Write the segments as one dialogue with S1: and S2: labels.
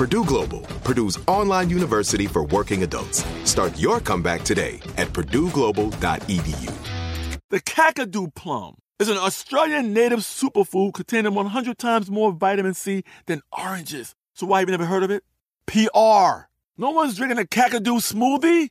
S1: Purdue Global, Purdue's online university for working adults. Start your comeback today at purdueglobal.edu.
S2: The Kakadu plum is an Australian native superfood containing 100 times more vitamin C than oranges. So why have you never heard of it? PR. No one's drinking a Kakadu smoothie?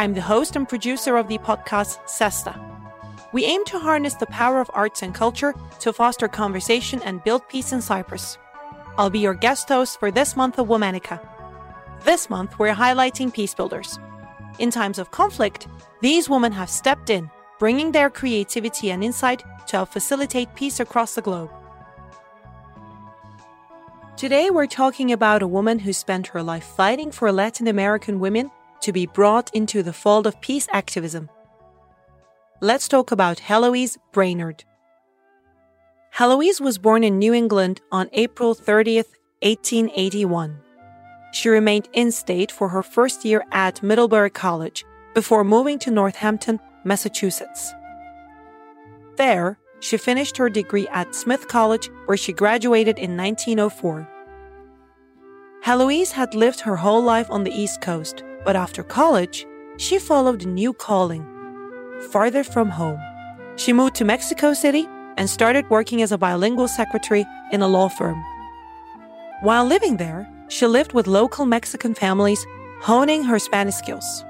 S3: I'm the host and producer of the podcast Sesta. We aim to harness the power of arts and culture to foster conversation and build peace in Cyprus. I'll be your guest host for this month of Womanica. This month, we're highlighting peace builders. In times of conflict, these women have stepped in, bringing their creativity and insight to help facilitate peace across the globe. Today, we're talking about a woman who spent her life fighting for Latin American women to be brought into the fold of peace activism. Let's talk about Heloise Brainerd. Heloise was born in New England on April 30th, 1881. She remained in state for her first year at Middlebury College before moving to Northampton, Massachusetts. There, she finished her degree at Smith College, where she graduated in 1904. Heloise had lived her whole life on the East Coast, but after college, she followed a new calling farther from home. She moved to Mexico City and started working as a bilingual secretary in a law firm. While living there, she lived with local Mexican families, honing her Spanish skills.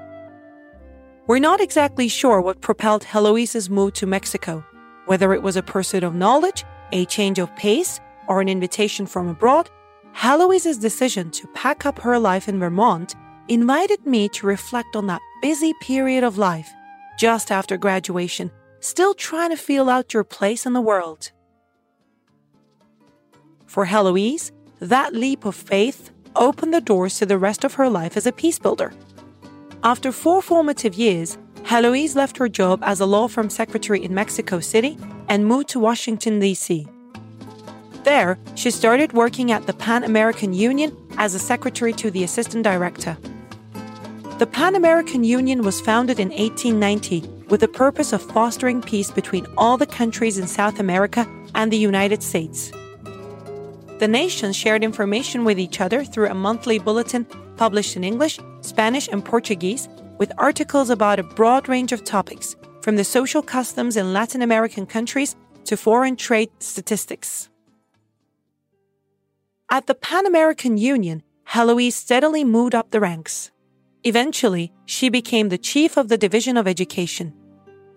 S3: We're not exactly sure what propelled Heloise's move to Mexico, whether it was a pursuit of knowledge, a change of pace, or an invitation from abroad. Heloise's decision to pack up her life in Vermont invited me to reflect on that busy period of life just after graduation, still trying to feel out your place in the world. For Heloise, that leap of faith opened the doors to the rest of her life as a peace builder. After four formative years, Heloise left her job as a law firm secretary in Mexico City and moved to Washington, D.C. There, she started working at the Pan American Union as a secretary to the assistant director. The Pan American Union was founded in 1890 with the purpose of fostering peace between all the countries in South America and the United States. The nations shared information with each other through a monthly bulletin published in English, Spanish, and Portuguese, with articles about a broad range of topics, from the social customs in Latin American countries to foreign trade statistics. At the Pan American Union, Heloise steadily moved up the ranks. Eventually, she became the chief of the Division of Education.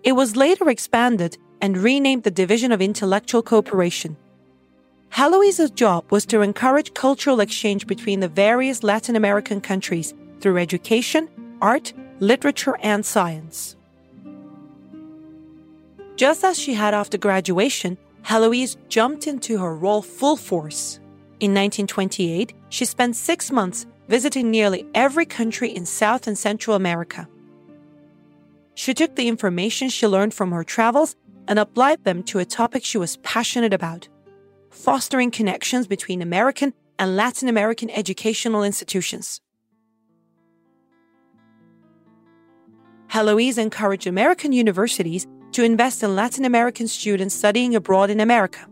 S3: It was later expanded and renamed the Division of Intellectual Cooperation. Heloise's job was to encourage cultural exchange between the various Latin American countries through education, art, literature, and science. Just as she had after graduation, Heloise jumped into her role full force. In 1928, she spent six months visiting nearly every country in South and Central America. She took the information she learned from her travels and applied them to a topic she was passionate about fostering connections between American and Latin American educational institutions. Heloise encouraged American universities to invest in Latin American students studying abroad in America.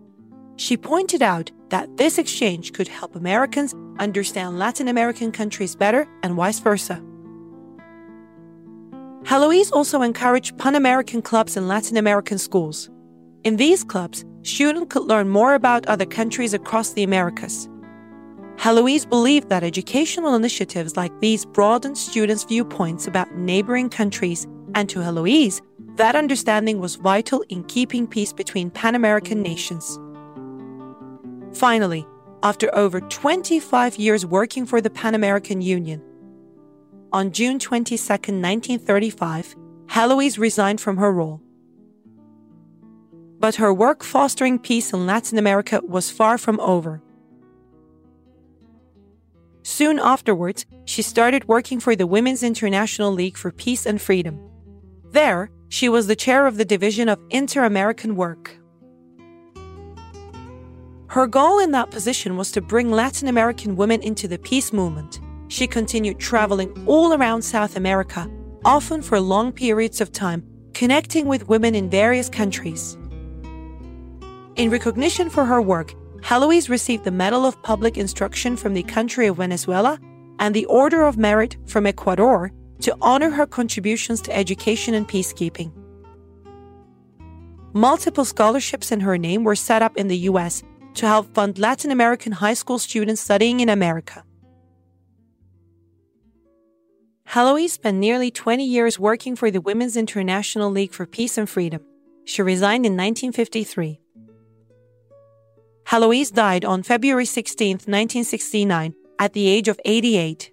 S3: She pointed out that this exchange could help Americans understand Latin American countries better and vice versa. Heloise also encouraged Pan American clubs in Latin American schools. In these clubs, students could learn more about other countries across the Americas. Heloise believed that educational initiatives like these broadened students' viewpoints about neighboring countries, and to Heloise, that understanding was vital in keeping peace between Pan American nations. Finally, after over 25 years working for the Pan American Union, on June 22, 1935, Heloise resigned from her role. But her work fostering peace in Latin America was far from over. Soon afterwards, she started working for the Women's International League for Peace and Freedom. There, she was the chair of the Division of Inter American Work. Her goal in that position was to bring Latin American women into the peace movement. She continued traveling all around South America, often for long periods of time, connecting with women in various countries. In recognition for her work, Heloise received the Medal of Public Instruction from the country of Venezuela and the Order of Merit from Ecuador to honor her contributions to education and peacekeeping. Multiple scholarships in her name were set up in the US to help fund Latin American high school students studying in America. Heloise spent nearly 20 years working for the Women's International League for Peace and Freedom. She resigned in 1953. Heloise died on February 16, 1969, at the age of 88.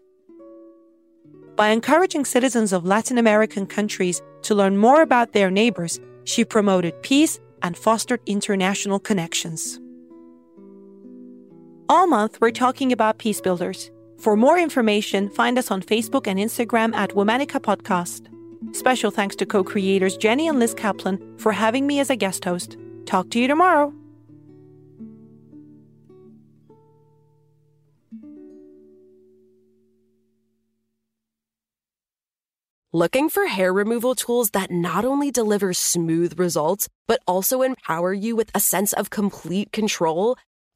S3: By encouraging citizens of Latin American countries to learn more about their neighbors, she promoted peace and fostered international connections. All month, we're talking about peace builders. For more information, find us on Facebook and Instagram at Womanica Podcast. Special thanks to co creators Jenny and Liz Kaplan for having me as a guest host. Talk to you tomorrow.
S4: Looking for hair removal tools that not only deliver smooth results, but also empower you with a sense of complete control?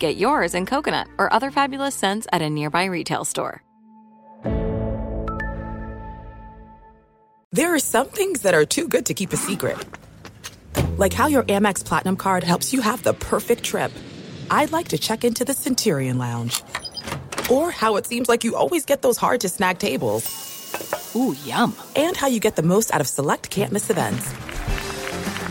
S5: Get yours in coconut or other fabulous scents at a nearby retail store.
S6: There are some things that are too good to keep a secret. Like how your Amex Platinum card helps you have the perfect trip. I'd like to check into the Centurion Lounge. Or how it seems like you always get those hard to snag tables.
S5: Ooh, yum.
S6: And how you get the most out of select can't miss events.